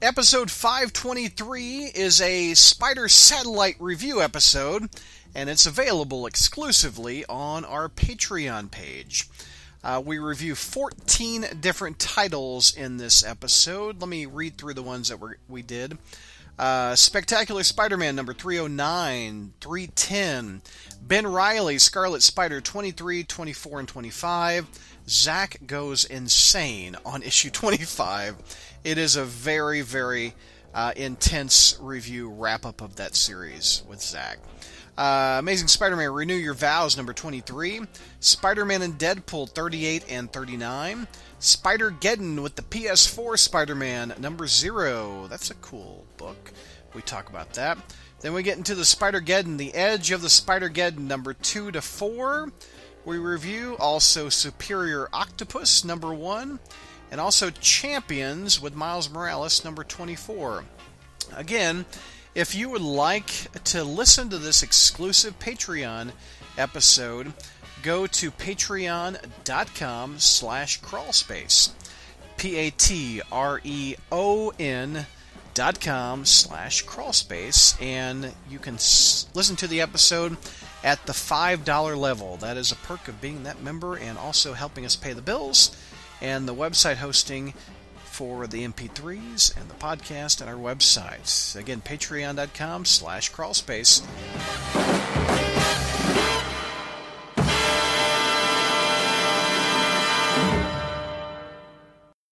Episode 523 is a Spider Satellite review episode, and it's available exclusively on our Patreon page. Uh, we review 14 different titles in this episode. Let me read through the ones that we we did. Uh, Spectacular Spider Man number 309, 310. Ben Reilly, Scarlet Spider 23, 24, and 25. Zach Goes Insane on issue 25. It is a very, very uh, intense review wrap up of that series with Zach. Uh, Amazing Spider Man Renew Your Vows, number 23. Spider Man and Deadpool, 38 and 39. Spider Geddon with the PS4 Spider Man, number 0. That's a cool book. We talk about that. Then we get into the Spider Geddon, The Edge of the Spider Geddon, number 2 to 4. We review also Superior Octopus, number 1. And also Champions with Miles Morales, number 24. Again, if you would like to listen to this exclusive Patreon episode, go to patreon.com slash crawlspace. P-A-T-R-E-O-N dot com slash crawlspace and you can s- listen to the episode at the $5 level. That is a perk of being that member and also helping us pay the bills and the website hosting for the MP3s and the podcast and our websites. Again, patreon.com slash crawlspace.